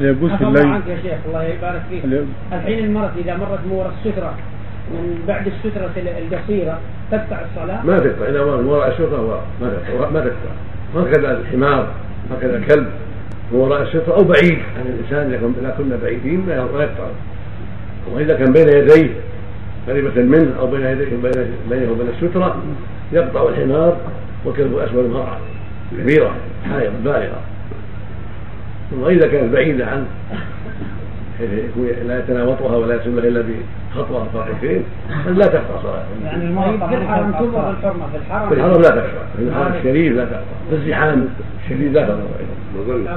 الله الليل. عنك يا شيخ الله يبارك فيك. الحين المرأة إذا مرت مورا السترة من بعد السترة القصيرة تقطع الصلاة؟ ما تقطع إذا مر من وراء الستره وراء ما تقطع ما تقطع. هكذا الحمار هكذا الكلب من وراء الستره أو بعيد. عن الإنسان إذا كن- إذا كنا بعيدين ما ما يقطع. وإذا كان بين يديه قريبة منه أو بين يديه بين بينه وبين السترة يقطع الحمار والكلب الاسود المرأة كبيرة حائض بالغة وإذا كانت بعيدة عنه لا يتناوطها ولا يسمى إلا بخطوة أو خطوتين لا تقطع صلاته يعني في الحرم في الحرم في الحرم لا تقطع في الحرم الشريف لا تقطع في الزحام الشديد لا تقطع